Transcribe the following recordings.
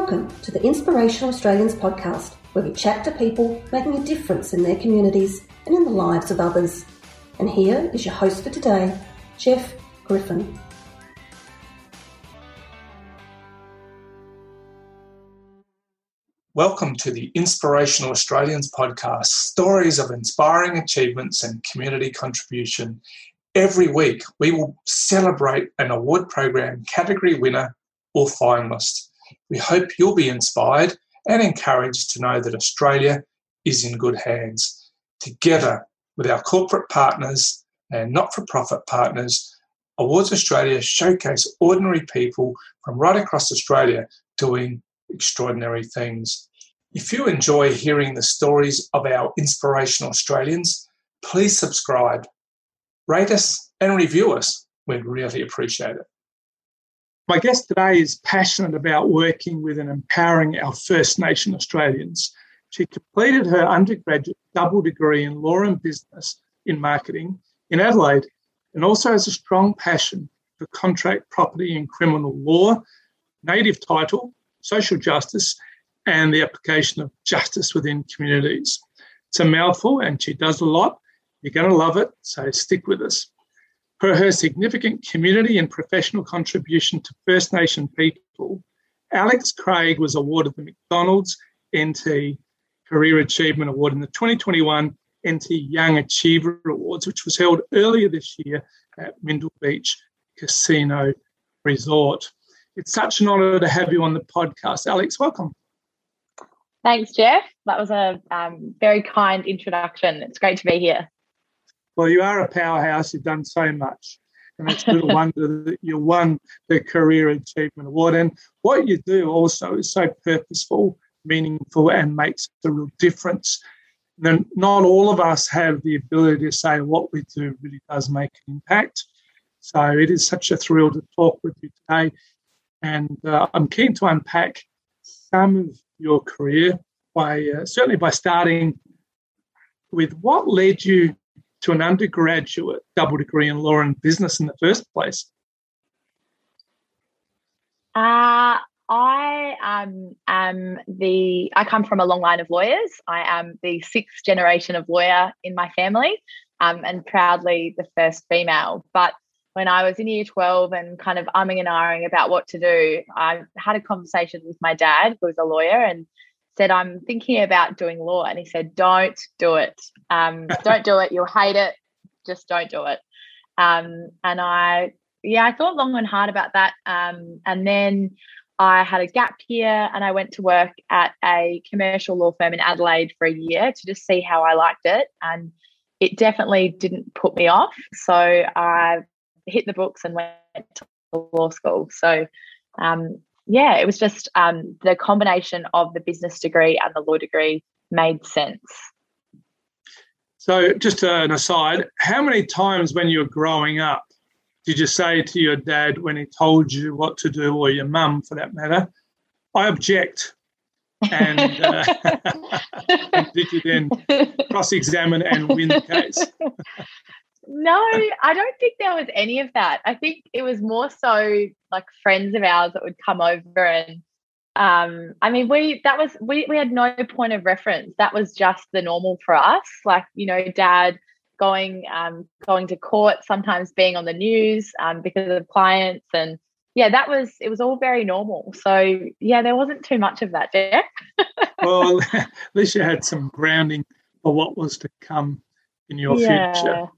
Welcome to the Inspirational Australians podcast, where we chat to people making a difference in their communities and in the lives of others. And here is your host for today, Jeff Griffin. Welcome to the Inspirational Australians podcast stories of inspiring achievements and community contribution. Every week, we will celebrate an award program category winner or finalist. We hope you'll be inspired and encouraged to know that Australia is in good hands. Together with our corporate partners and not for profit partners, Awards Australia showcase ordinary people from right across Australia doing extraordinary things. If you enjoy hearing the stories of our inspirational Australians, please subscribe, rate us, and review us. We'd really appreciate it. My guest today is passionate about working with and empowering our First Nation Australians. She completed her undergraduate double degree in law and business in marketing in Adelaide and also has a strong passion for contract property and criminal law, native title, social justice, and the application of justice within communities. It's a mouthful and she does a lot. You're going to love it, so stick with us. For her significant community and professional contribution to First Nation people, Alex Craig was awarded the McDonald's NT Career Achievement Award in the 2021 NT Young Achiever Awards, which was held earlier this year at Mindil Beach Casino Resort. It's such an honour to have you on the podcast. Alex, welcome. Thanks, Jeff. That was a um, very kind introduction. It's great to be here. Well, you are a powerhouse. You've done so much. And it's a little wonder that you won the Career Achievement Award. And what you do also is so purposeful, meaningful, and makes a real difference. And not all of us have the ability to say what we do really does make an impact. So it is such a thrill to talk with you today. And uh, I'm keen to unpack some of your career by uh, certainly by starting with what led you to an undergraduate double degree in law and business in the first place? Uh, I um, am the. I come from a long line of lawyers. I am the sixth generation of lawyer in my family, um, and proudly the first female. But when I was in year 12 and kind of umming and ahhing about what to do, I had a conversation with my dad, who was a lawyer, and said, I'm thinking about doing law. And he said, Don't do it. Um, don't do it. You'll hate it. Just don't do it. Um, and I, yeah, I thought long and hard about that. Um, and then I had a gap year and I went to work at a commercial law firm in Adelaide for a year to just see how I liked it. And it definitely didn't put me off. So I hit the books and went to law school. So um, yeah, it was just um, the combination of the business degree and the law degree made sense. So, just an aside, how many times when you were growing up did you say to your dad when he told you what to do, or your mum for that matter, I object? And, uh, and did you then cross examine and win the case? no, I don't think there was any of that. I think it was more so like friends of ours that would come over and um I mean we that was we we had no point of reference. That was just the normal for us. Like, you know, dad going um going to court, sometimes being on the news um because of clients and yeah, that was it was all very normal. So yeah, there wasn't too much of that, Jeff. well, at least you had some grounding for what was to come in your yeah. future.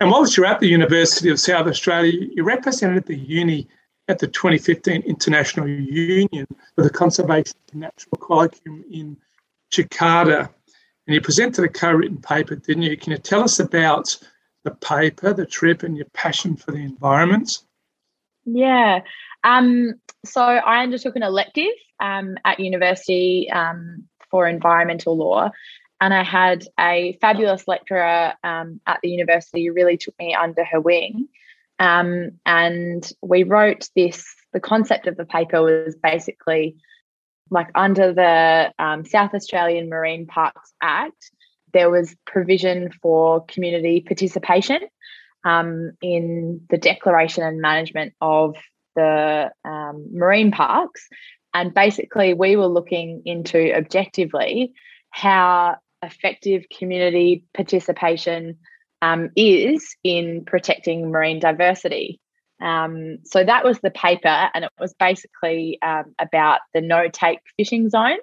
And whilst you're at the University of South Australia, you represented the uni at the 2015 International Union for the Conservation of Nature Colloquium in Jakarta. And you presented a co written paper, didn't you? Can you tell us about the paper, the trip, and your passion for the environment? Yeah. Um, so I undertook an elective um, at university um, for environmental law, and I had a fabulous lecturer um, at the university who really took me under her wing. Um, and we wrote this, the concept of the paper was basically like under the um, South Australian Marine Parks Act, there was provision for community participation um, in the declaration and management of the um, marine parks and basically, we were looking into objectively how effective community participation um, is in protecting marine diversity. Um, so that was the paper, and it was basically um, about the no take fishing zones.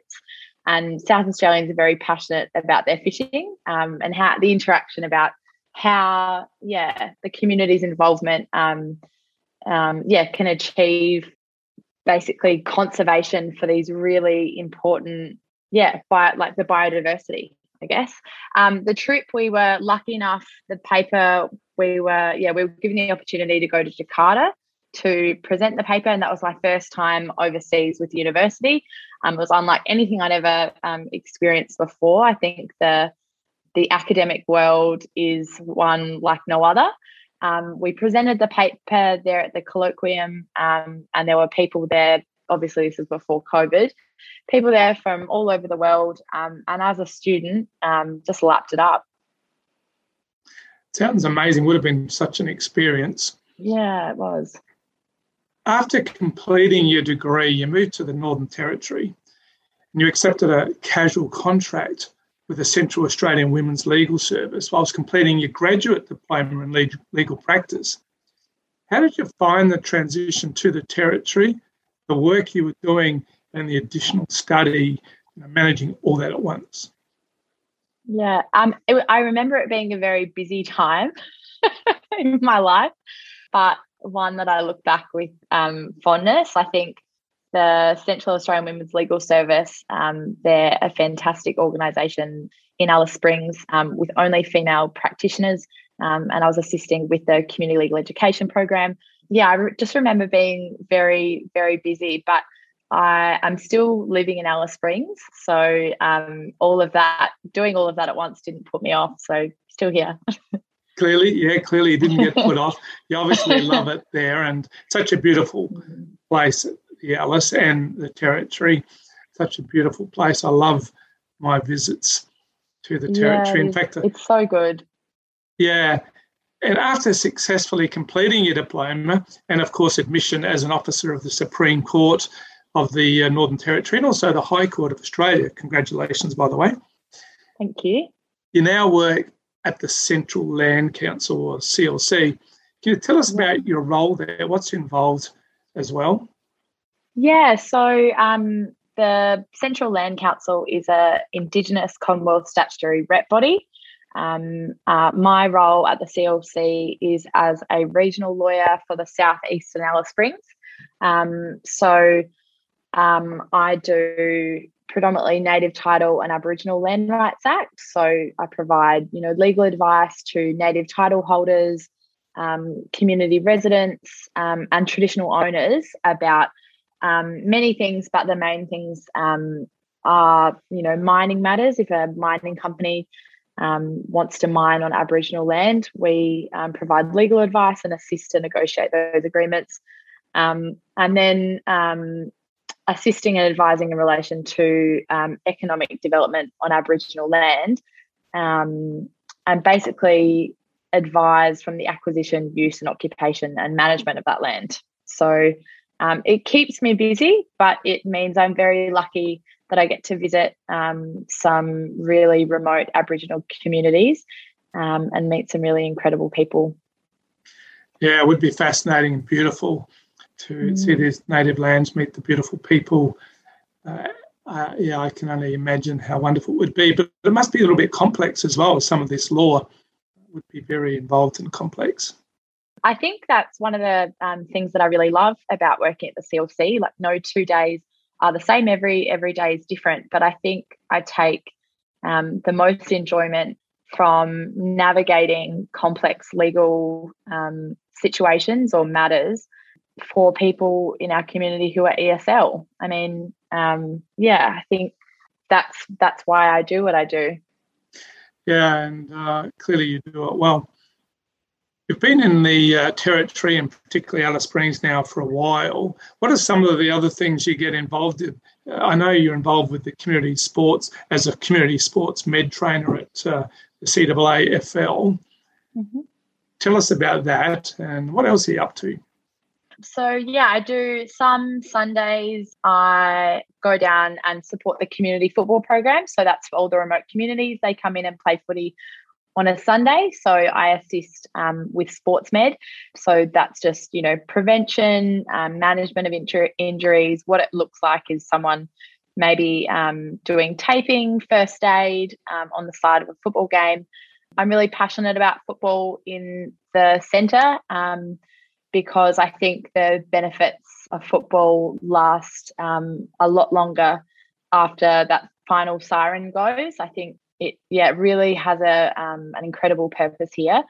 And South Australians are very passionate about their fishing um, and how the interaction about how, yeah, the community's involvement, um, um, yeah, can achieve basically conservation for these really important, yeah, bio, like the biodiversity, I guess. Um, the trip we were lucky enough, the paper we were, yeah, we were given the opportunity to go to Jakarta to present the paper, and that was my first time overseas with university. Um, it was unlike anything I'd ever um, experienced before. I think the the academic world is one like no other. Um, we presented the paper there at the colloquium, um, and there were people there. Obviously, this is before COVID. People there from all over the world, um, and as a student, um, just lapped it up. Sounds amazing. Would have been such an experience. Yeah, it was. After completing your degree, you moved to the Northern Territory, and you accepted a casual contract with the Central Australian Women's Legal Service whilst completing your graduate diploma in legal practice. How did you find the transition to the Territory, the work you were doing, and the additional study, you know, managing all that at once? Yeah, um, it, I remember it being a very busy time in my life, but one that I look back with um, fondness. I think the Central Australian Women's Legal Service. Um, they're a fantastic organisation in Alice Springs um, with only female practitioners, um, and I was assisting with the community legal education program. Yeah, I re- just remember being very, very busy, but I am still living in Alice Springs, so um, all of that, doing all of that at once, didn't put me off. So still here. clearly, yeah, clearly, it didn't get put off. You obviously love it there, and such a beautiful mm-hmm. place the Alice and the Territory. Such a beautiful place. I love my visits to the Territory. Yeah, In fact, it's so good. Yeah. And after successfully completing your diploma and, of course, admission as an officer of the Supreme Court of the uh, Northern Territory and also the High Court of Australia, congratulations, by the way. Thank you. You now work at the Central Land Council or CLC. Can you tell us about your role there? What's involved as well? Yeah, so um, the Central Land Council is a Indigenous Commonwealth statutory rep body. Um, uh, my role at the CLC is as a regional lawyer for the southeastern Alice Springs. Um, so um, I do predominantly Native Title and Aboriginal Land Rights Act. So I provide, you know, legal advice to Native title holders, um, community residents, um, and traditional owners about um, many things, but the main things um, are, you know, mining matters. If a mining company um, wants to mine on Aboriginal land, we provide legal advice and assist to negotiate those agreements. Um, and then um, assisting and advising in relation to economic development on Aboriginal land, and basically advise from the acquisition, use, and occupation and management of that land. So um, it keeps me busy, but it means I'm very lucky that I get to visit um, some really remote Aboriginal communities um, and meet some really incredible people. Yeah, it would be fascinating and beautiful to mm. see these native lands, meet the beautiful people. Uh, uh, yeah, I can only imagine how wonderful it would be, but it must be a little bit complex as well. Some of this law would be very involved and complex. I think that's one of the um, things that I really love about working at the CLC. Like, no two days are the same. Every every day is different. But I think I take um, the most enjoyment from navigating complex legal um, situations or matters for people in our community who are ESL. I mean, um, yeah, I think that's that's why I do what I do. Yeah, and uh, clearly you do it well. You've been in the uh, territory and particularly Alice Springs now for a while. What are some of the other things you get involved in? I know you're involved with the community sports as a community sports med trainer at uh, the CAAFL. Mm-hmm. Tell us about that and what else are you up to? So, yeah, I do some Sundays. I go down and support the community football program. So, that's for all the remote communities. They come in and play footy on a Sunday. So, I assist um, with sports med. So, that's just, you know, prevention, um, management of injur- injuries. What it looks like is someone maybe um, doing taping, first aid um, on the side of a football game. I'm really passionate about football in the centre. Um, because I think the benefits of football last um, a lot longer after that final siren goes. I think it, yeah, it really has a um, an incredible purpose here.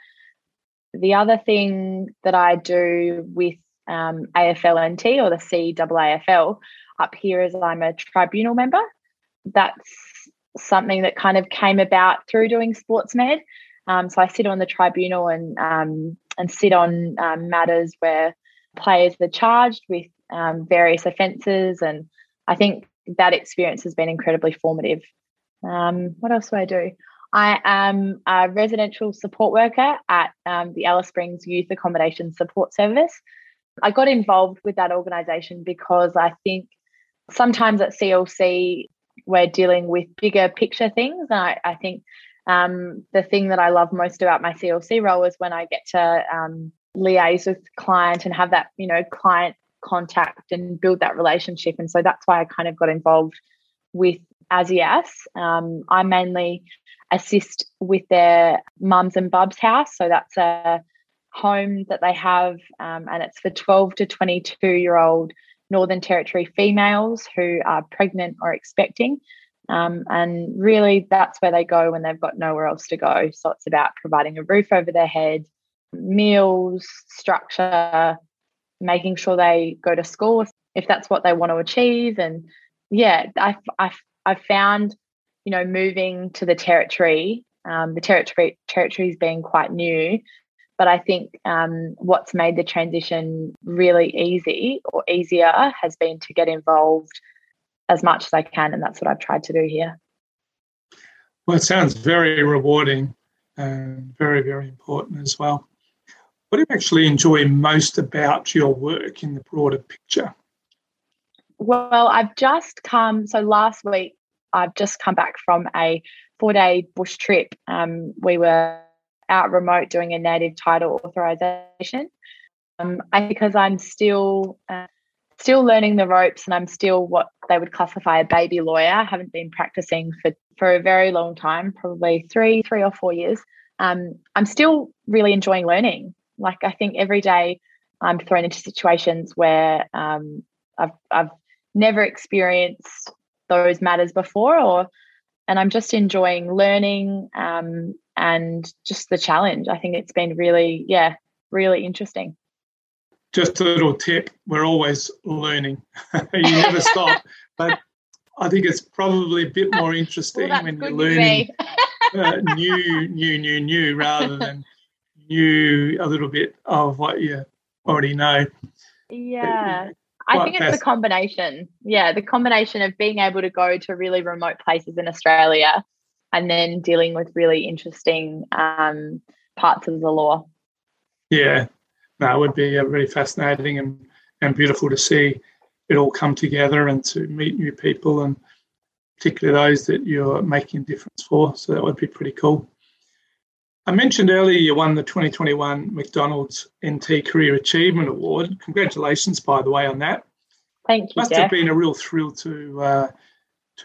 The other thing that I do with um, AFLNT or the CAAFL up here is I'm a tribunal member. That's something that kind of came about through doing sports med. Um, so I sit on the tribunal and um, and sit on um, matters where players are charged with um, various offences, and I think that experience has been incredibly formative. Um, what else do I do? I am a residential support worker at um, the Alice Springs Youth Accommodation Support Service. I got involved with that organisation because I think sometimes at CLC we're dealing with bigger picture things, and I, I think um, the thing that I love most about my CLC role is when I get to um, liaise with client and have that, you know, client contact and build that relationship. And so that's why I kind of got involved with ASIAS. Um, I mainly assist with their mums and bubs house. So that's a home that they have, um, and it's for 12 to 22 year old Northern Territory females who are pregnant or expecting. Um, and really, that's where they go when they've got nowhere else to go. So it's about providing a roof over their head, meals, structure, making sure they go to school if that's what they want to achieve. And yeah, I've, I've, I've found, you know, moving to the territory, um, the territory territories being quite new, but I think um, what's made the transition really easy or easier has been to get involved as much as I can. And that's what I've tried to do here. Well, it sounds very rewarding and very, very important as well. What do you actually enjoy most about your work in the broader picture? Well, I've just come, so last week, I've just come back from a four day bush trip. Um, we were out remote doing a native title authorization. Um, I, because I'm still uh, still learning the ropes and I'm still what they would classify a baby lawyer. I haven't been practicing for, for a very long time, probably three, three or four years. Um, I'm still really enjoying learning. Like I think every day I'm thrown into situations where um, I've I've never experienced those matters before or and I'm just enjoying learning um, and just the challenge. I think it's been really, yeah, really interesting just a little tip we're always learning. You never stop but i think it's probably a bit more interesting well, when you're learning uh, new new new new rather than new a little bit of what you already know. Yeah. I think it's the combination. Yeah, the combination of being able to go to really remote places in Australia and then dealing with really interesting um, parts of the law. Yeah, that would be uh, really fascinating and, and beautiful to see it all come together and to meet new people and particularly those that you're making a difference for. So that would be pretty cool. I mentioned earlier you won the 2021 McDonald's NT Career Achievement Award. Congratulations, by the way, on that. Thank you. Must Jeff. have been a real thrill to uh,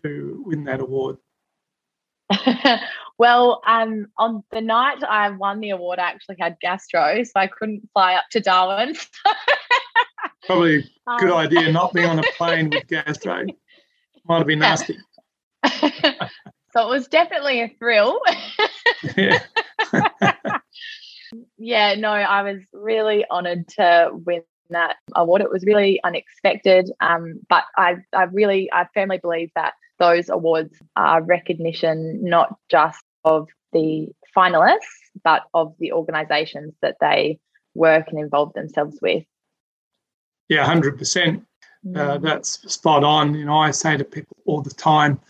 to win that award. well, um, on the night I won the award, I actually had gastro, so I couldn't fly up to Darwin. Probably a good um, idea not being on a plane with gastro. Might have been nasty. so it was definitely a thrill. yeah. yeah, no, I was really honoured to win that award. It was really unexpected, um, but I, I really, I firmly believe that those awards are recognition not just of the finalists, but of the organisations that they work and involve themselves with. Yeah, 100%. Uh, mm. that's spot on. You know, I say to people all the time,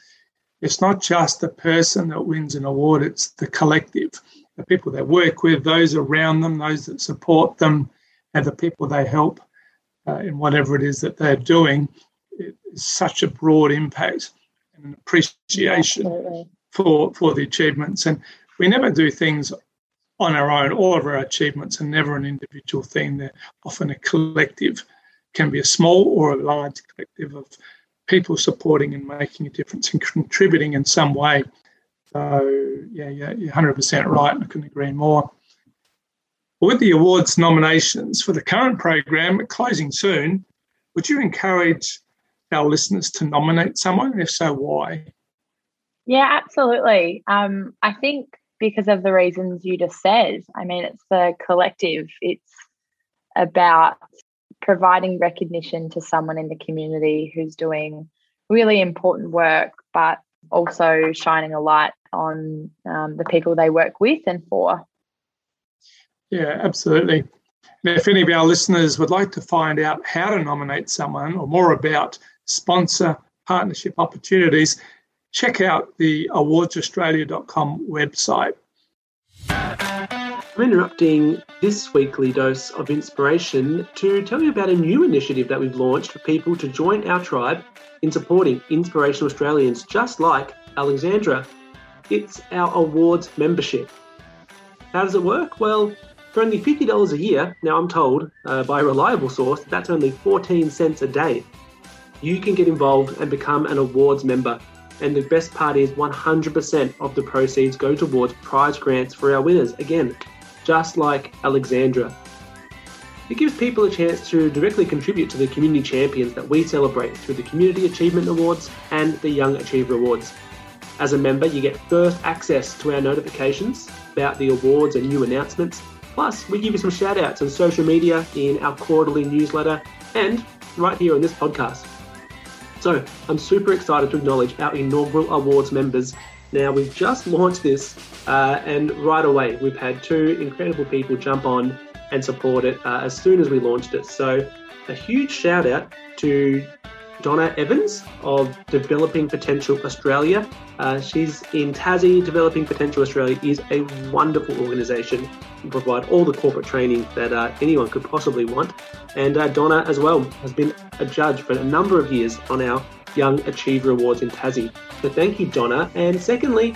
it's not just the person that wins an award, it's the collective, the people they work with, those around them, those that support them, and the people they help. uh, in whatever it is that they're doing, it is such a broad impact and an appreciation. For for the achievements. And we never do things on our own. All of our achievements are never an individual thing. They're often a collective, can be a small or a large collective of people supporting and making a difference and contributing in some way. So yeah, yeah, you're 100% right. And I couldn't agree more. With the awards nominations for the current program closing soon, would you encourage our listeners to nominate someone? If so, why? Yeah, absolutely. Um, I think because of the reasons you just said. I mean, it's the collective, it's about providing recognition to someone in the community who's doing really important work, but also shining a light on um, the people they work with and for. Yeah, absolutely. if any of our listeners would like to find out how to nominate someone or more about sponsor partnership opportunities, check out the awardsaustralia.com website. I'm interrupting this weekly dose of inspiration to tell you about a new initiative that we've launched for people to join our tribe in supporting inspirational Australians just like Alexandra. It's our awards membership. How does it work? Well, for only $50 a year, now I'm told uh, by a reliable source that's only 14 cents a day, you can get involved and become an awards member. And the best part is 100% of the proceeds go towards prize grants for our winners. Again, just like Alexandra. It gives people a chance to directly contribute to the community champions that we celebrate through the Community Achievement Awards and the Young Achiever Awards. As a member, you get first access to our notifications about the awards and new announcements. Plus, we give you some shout outs on social media in our quarterly newsletter and right here on this podcast. So I'm super excited to acknowledge our inaugural awards members. Now we've just launched this, uh, and right away we've had two incredible people jump on and support it uh, as soon as we launched it. So a huge shout out to Donna Evans of Developing Potential Australia. Uh, she's in Tassie. Developing Potential Australia is a wonderful organisation and provide all the corporate training that uh, anyone could possibly want. And uh, Donna, as well, has been a judge for a number of years on our Young Achiever Awards in Tassie. So thank you, Donna. And secondly,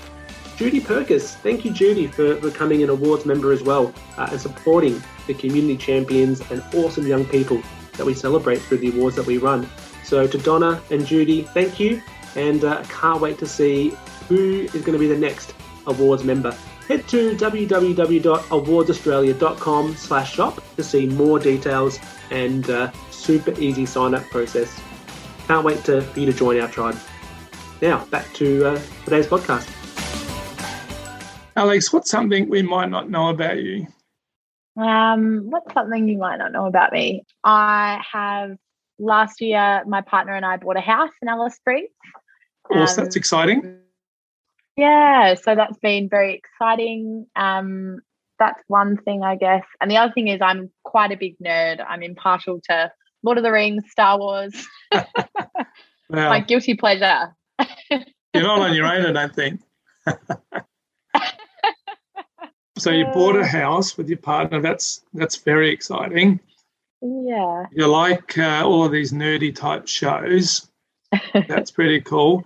Judy Perkis. Thank you, Judy, for becoming an awards member as well uh, and supporting the community champions and awesome young people that we celebrate through the awards that we run. So to Donna and Judy, thank you, and uh, can't wait to see who is going to be the next awards member. Head to www.awardsaustralia.com slash shop to see more details and uh, super easy sign up process. Can't wait to, for you to join our tribe. Now, back to uh, today's podcast. Alex, what's something we might not know about you? Um, what's something you might not know about me? I have last year, my partner and I bought a house in Alice Springs. Of course, um, that's exciting. Yeah, so that's been very exciting. Um, that's one thing, I guess. And the other thing is, I'm quite a big nerd. I'm impartial to Lord of the Rings, Star Wars. my guilty pleasure. you're not on your own, I don't think. so you bought a uh. house with your partner. That's that's very exciting. Yeah. You like uh, all of these nerdy type shows. That's pretty cool.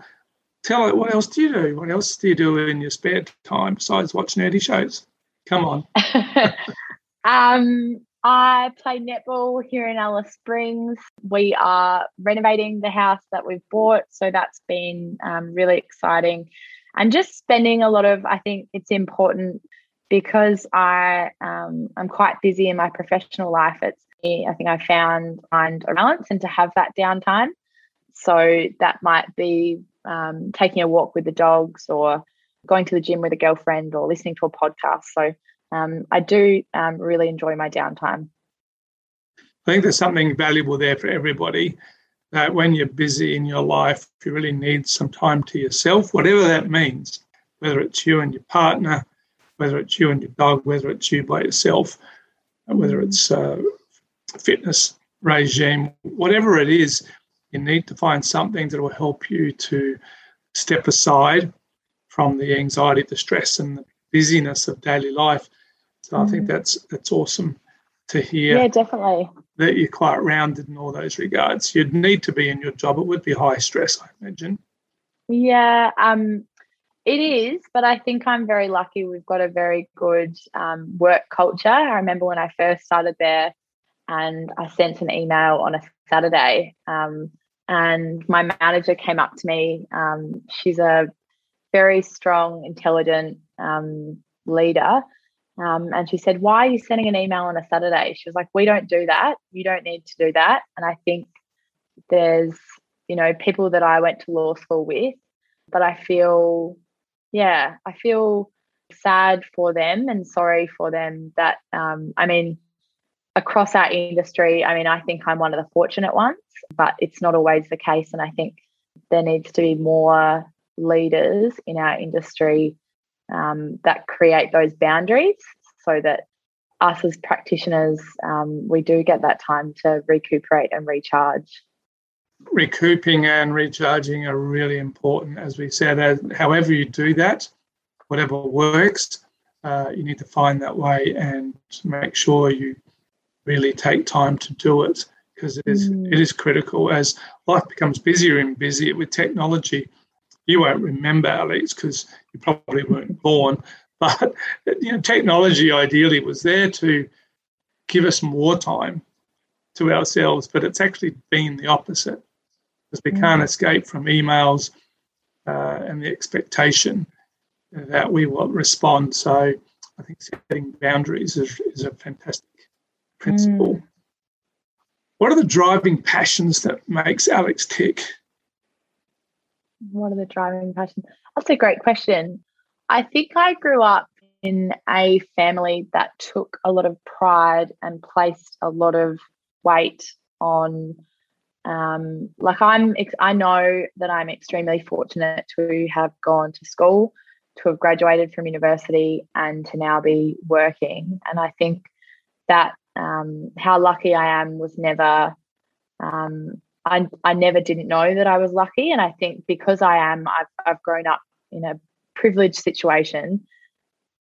Tell it, what else do you do? What else do you do in your spare time besides watch nerdy shows? Come on. um, I play netball here in Alice Springs. We are renovating the house that we've bought, so that's been um, really exciting. And just spending a lot of, I think it's important because I um, I'm quite busy in my professional life. It's I think I found find a balance and to have that downtime. So that might be um, taking a walk with the dogs or going to the gym with a girlfriend or listening to a podcast. So um, I do um, really enjoy my downtime. I think there's something valuable there for everybody. That when you're busy in your life, you really need some time to yourself, whatever that means, whether it's you and your partner, whether it's you and your dog, whether it's you by yourself, whether it's uh, fitness regime, whatever it is, you need to find something that will help you to step aside from the anxiety, the stress, and the busyness of daily life. So mm. I think mm. that's that's awesome to hear. Yeah, definitely. that you're quite rounded in all those regards. You'd need to be in your job. It would be high stress, I imagine. Yeah, um, it is, but I think I'm very lucky. We've got a very good um, work culture. I remember when I first started there, and I sent an email on a Saturday, um, and my manager came up to me. Um, she's a very strong, intelligent um, leader. Um, and she said, Why are you sending an email on a Saturday? She was like, We don't do that. You don't need to do that. And I think there's, you know, people that I went to law school with, but I feel, yeah, I feel sad for them and sorry for them that, um, I mean, across our industry, I mean, I think I'm one of the fortunate ones, but it's not always the case. And I think there needs to be more leaders in our industry um, that create those boundaries so that us as practitioners, um, we do get that time to recuperate and recharge. Recouping and recharging are really important, as we said. However, you do that, whatever works, uh, you need to find that way and make sure you really take time to do it because it is mm. it is critical as life becomes busier and busier with technology you won't remember, Alex, because you probably weren't born. But you know, technology ideally was there to give us more time to ourselves, but it's actually been the opposite because we can't escape from emails uh, and the expectation that we will respond. So I think setting boundaries is, is a fantastic principle. Mm. What are the driving passions that makes Alex tick? what are the driving passions? That's a great question. I think I grew up in a family that took a lot of pride and placed a lot of weight on um, like i'm i know that i'm extremely fortunate to have gone to school to have graduated from university and to now be working and i think that um, how lucky i am was never um, I, I never didn't know that I was lucky. And I think because I am, I've, I've grown up in a privileged situation.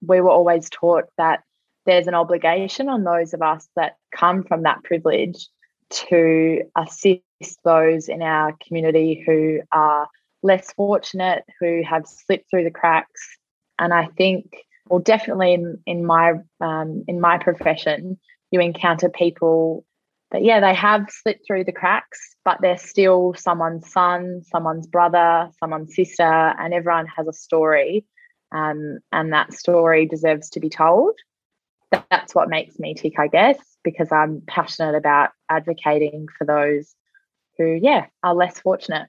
We were always taught that there's an obligation on those of us that come from that privilege to assist those in our community who are less fortunate, who have slipped through the cracks. And I think, well, definitely in, in my um, in my profession, you encounter people that yeah, they have slipped through the cracks, but they're still someone's son, someone's brother, someone's sister, and everyone has a story. Um, and that story deserves to be told. That's what makes me tick, I guess, because I'm passionate about advocating for those who, yeah, are less fortunate.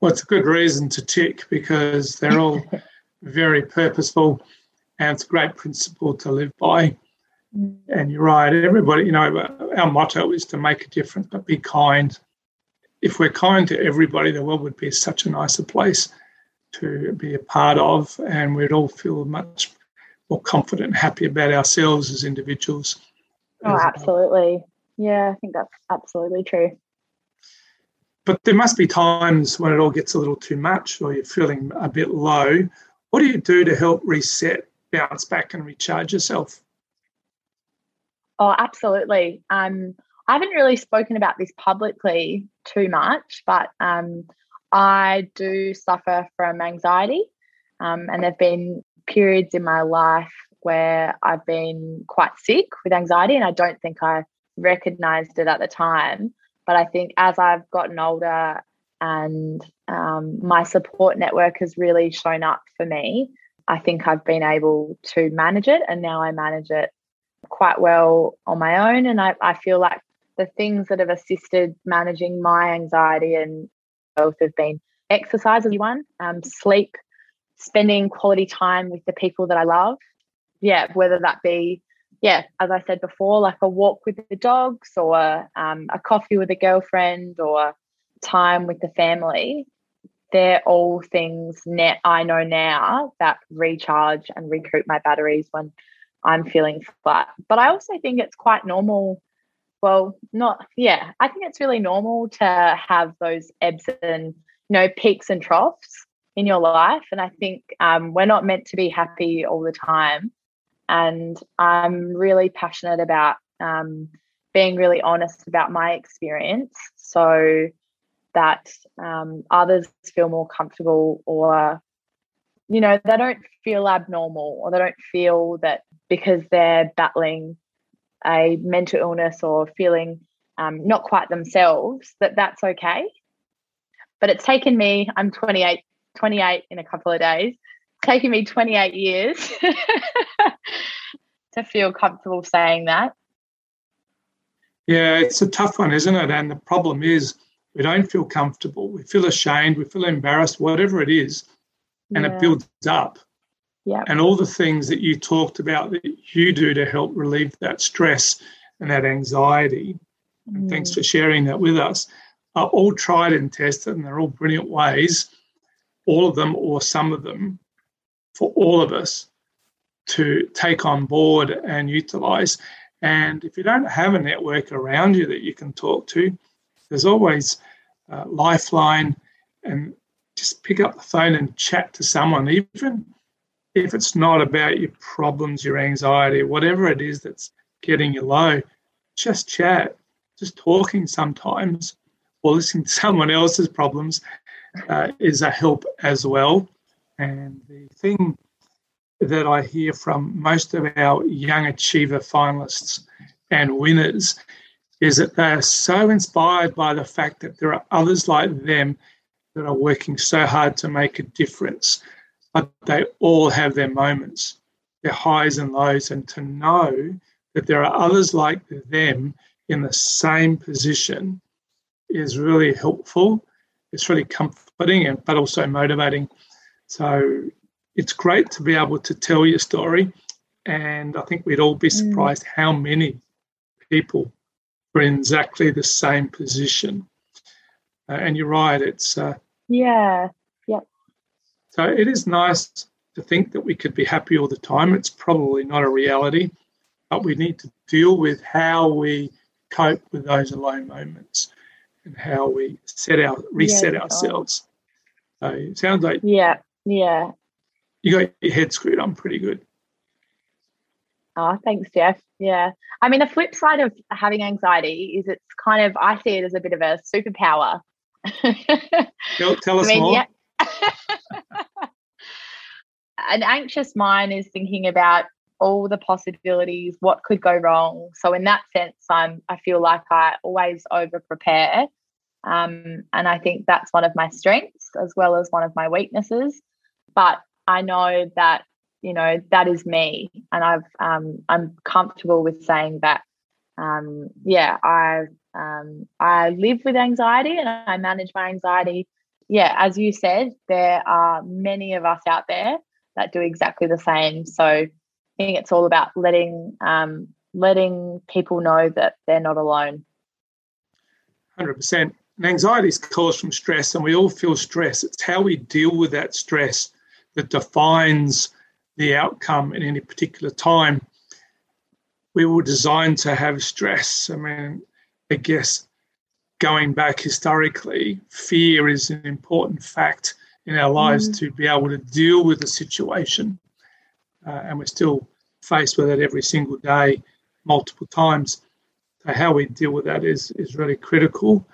Well, it's a good reason to tick because they're all very purposeful and it's a great principle to live by. And you're right, everybody, you know, our motto is to make a difference, but be kind. If we're kind to everybody, the world would be such a nicer place to be a part of, and we'd all feel much more confident and happy about ourselves as individuals. Oh, absolutely. Yeah, I think that's absolutely true. But there must be times when it all gets a little too much or you're feeling a bit low. What do you do to help reset, bounce back, and recharge yourself? Oh, absolutely. Um, I haven't really spoken about this publicly too much, but um, I do suffer from anxiety. Um, and there have been periods in my life where I've been quite sick with anxiety, and I don't think I recognized it at the time. But I think as I've gotten older and um, my support network has really shown up for me, I think I've been able to manage it, and now I manage it quite well on my own. And I, I feel like the things that have assisted managing my anxiety and health have been exercise is one, um, sleep, spending quality time with the people that I love. Yeah, whether that be, yeah, as I said before, like a walk with the dogs or um, a coffee with a girlfriend or time with the family. They're all things net I know now that recharge and recoup my batteries when I'm feeling flat. But I also think it's quite normal. Well, not, yeah, I think it's really normal to have those ebbs and, you know, peaks and troughs in your life. And I think um, we're not meant to be happy all the time. And I'm really passionate about um, being really honest about my experience so that um, others feel more comfortable or you know they don't feel abnormal or they don't feel that because they're battling a mental illness or feeling um, not quite themselves that that's okay. But it's taken me i'm 28 28 in a couple of days taken me 28 years to feel comfortable saying that yeah it's a tough one isn't it and the problem is we don't feel comfortable we feel ashamed we feel embarrassed whatever it is and yeah. it builds up yeah. And all the things that you talked about that you do to help relieve that stress and that anxiety, mm. and thanks for sharing that with us, are all tried and tested, and they're all brilliant ways, all of them or some of them, for all of us to take on board and utilize. And if you don't have a network around you that you can talk to, there's always a Lifeline and just pick up the phone and chat to someone, even if it's not about your problems, your anxiety, whatever it is that's getting you low, just chat, just talking sometimes or listening to someone else's problems uh, is a help as well. And the thing that I hear from most of our young achiever finalists and winners is that they are so inspired by the fact that there are others like them that are working so hard to make a difference but they all have their moments, their highs and lows, and to know that there are others like them in the same position is really helpful. It's really comforting and but also motivating. So it's great to be able to tell your story. And I think we'd all be mm. surprised mm. how many people are in exactly the same position. Uh, and you're right, it's uh, yeah, yep. so it is nice to think that we could be happy all the time. It's probably not a reality, but we need to deal with how we cope with those low moments and how we set our reset yeah, ourselves. So it sounds like yeah, yeah. You got your head screwed on pretty good. Oh, thanks, Jeff. Yeah. I mean, the flip side of having anxiety is it's kind of, I see it as a bit of a superpower. tell, tell us I mean, more. Yeah, An anxious mind is thinking about all the possibilities, what could go wrong. So in that sense, I'm I feel like I always over prepare. Um, and I think that's one of my strengths as well as one of my weaknesses. But I know that you know that is me, and I've um, I'm comfortable with saying that. Um, yeah, I um, I live with anxiety and I manage my anxiety yeah, as you said, there are many of us out there that do exactly the same. So I think it's all about letting um, letting people know that they're not alone. Hundred percent. And anxiety is caused from stress, and we all feel stress. It's how we deal with that stress that defines the outcome in any particular time. We were designed to have stress. I mean, I guess going back historically, fear is an important fact in our lives mm. to be able to deal with the situation. Uh, and we're still faced with it every single day, multiple times. So how we deal with that is is really critical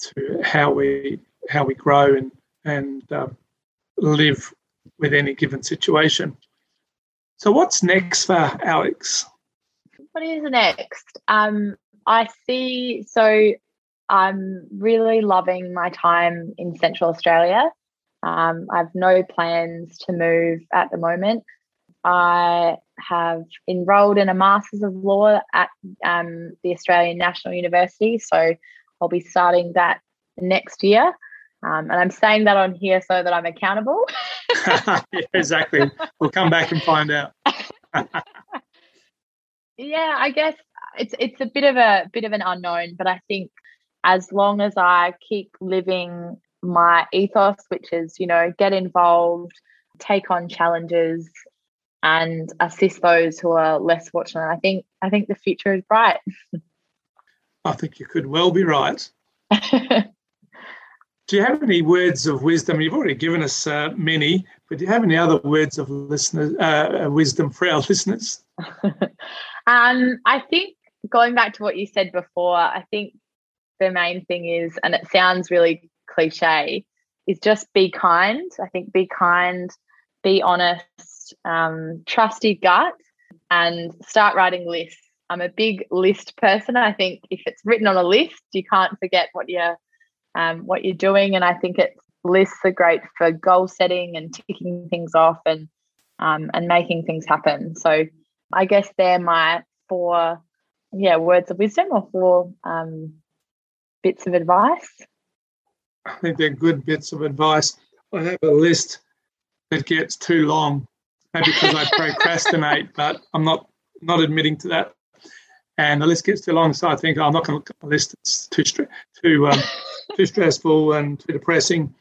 to how we how we grow and and um, live with any given situation. So what's next for Alex? What is next? Um, I see. So I'm really loving my time in Central Australia. Um, I have no plans to move at the moment. I have enrolled in a Masters of Law at um, the Australian National University, so I'll be starting that next year. Um, and I'm saying that on here so that I'm accountable. yeah, exactly. We'll come back and find out. yeah, I guess it's it's a bit of a bit of an unknown, but I think as long as I keep living my ethos, which is, you know, get involved, take on challenges, and assist those who are less fortunate. I think I think the future is bright. I think you could well be right. Do you have any words of wisdom? You've already given us uh, many, but do you have any other words of listeners, uh, wisdom for our listeners? um, I think going back to what you said before, I think the main thing is, and it sounds really cliche, is just be kind. I think be kind, be honest, um, trust your gut, and start writing lists. I'm a big list person. I think if it's written on a list, you can't forget what you're um, what you're doing. And I think it's lists are great for goal setting and ticking things off and um, and making things happen. So I guess they're my four yeah words of wisdom or four um, bits of advice. I think they're good bits of advice. I have a list that gets too long, maybe because I procrastinate, but I'm not not admitting to that. And the list gets too long, so I think oh, I'm not going to look at the list. It's too too um, too stressful and too depressing.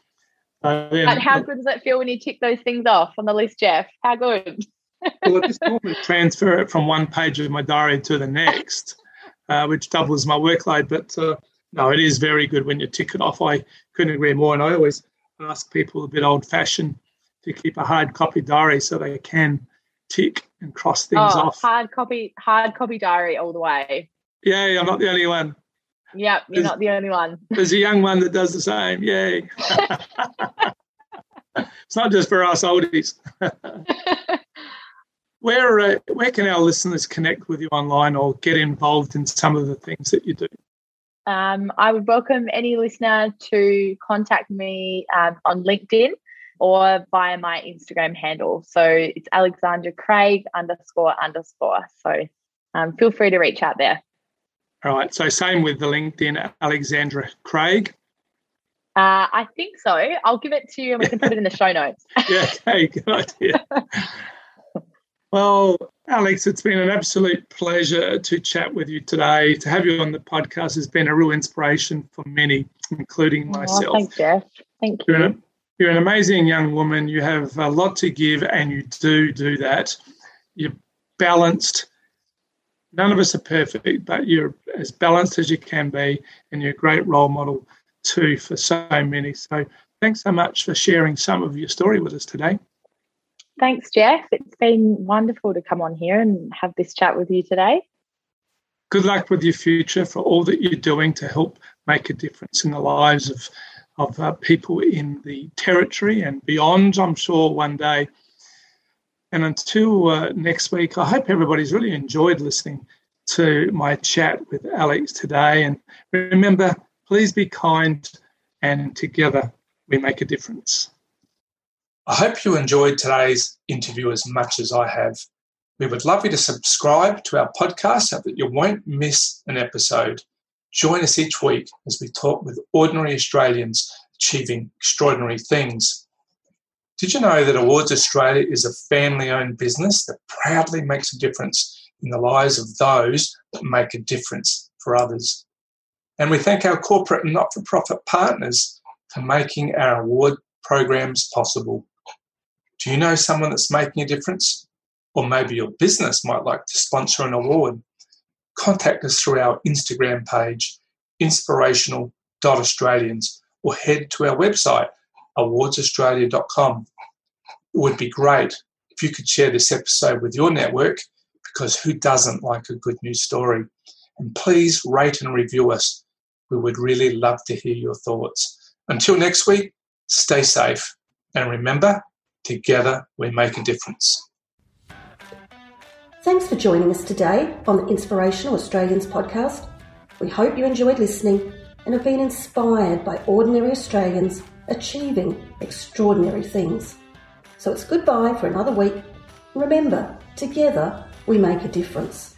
Uh, but how good does it feel when you tick those things off on the list, Jeff? How good? well, at this moment, transfer it from one page of my diary to the next, uh, which doubles my workload. But uh, no, it is very good when you tick it off. I couldn't agree more. And I always ask people a bit old fashioned to keep a hard copy diary so they can tick and cross things oh, off. Hard copy, hard copy diary all the way. Yeah, I'm not the only one. Yep, you're there's, not the only one. there's a young one that does the same. Yay. it's not just for us oldies. where uh, where can our listeners connect with you online or get involved in some of the things that you do? Um, I would welcome any listener to contact me um, on LinkedIn or via my Instagram handle. So it's Alexandra Craig underscore underscore. So um, feel free to reach out there. All right. So same with the LinkedIn, Alexandra Craig. Uh, I think so. I'll give it to you and we can put it in the show notes. yeah, okay, good idea. well, Alex, it's been an absolute pleasure to chat with you today. To have you on the podcast has been a real inspiration for many, including myself. Oh, thanks, Jeff. Thank you. You're an, amazing young woman. You have a lot to give, and you do do that. You're balanced none of us are perfect, but you're as balanced as you can be, and you're a great role model too for so many. So thanks so much for sharing some of your story with us today. Thanks, Jeff. It's been wonderful to come on here and have this chat with you today. Good luck with your future for all that you're doing to help make a difference in the lives of, of uh, people in the territory and beyond, I'm sure, one day. And until uh, next week, I hope everybody's really enjoyed listening to my chat with Alex today. And remember, please be kind, and together we make a difference. I hope you enjoyed today's interview as much as I have. We would love you to subscribe to our podcast so that you won't miss an episode. Join us each week as we talk with ordinary Australians achieving extraordinary things. Did you know that Awards Australia is a family owned business that proudly makes a difference in the lives of those that make a difference for others? And we thank our corporate and not for profit partners for making our award programs possible. Do you know someone that's making a difference? Or maybe your business might like to sponsor an award. Contact us through our Instagram page, inspirational.australians, or head to our website, awardsaustralia.com. It would be great if you could share this episode with your network because who doesn't like a good news story? And please rate and review us. We would really love to hear your thoughts. Until next week, stay safe. And remember, together we make a difference. Thanks for joining us today on the Inspirational Australians podcast. We hope you enjoyed listening and have been inspired by ordinary Australians achieving extraordinary things. So it's goodbye for another week. Remember, together we make a difference.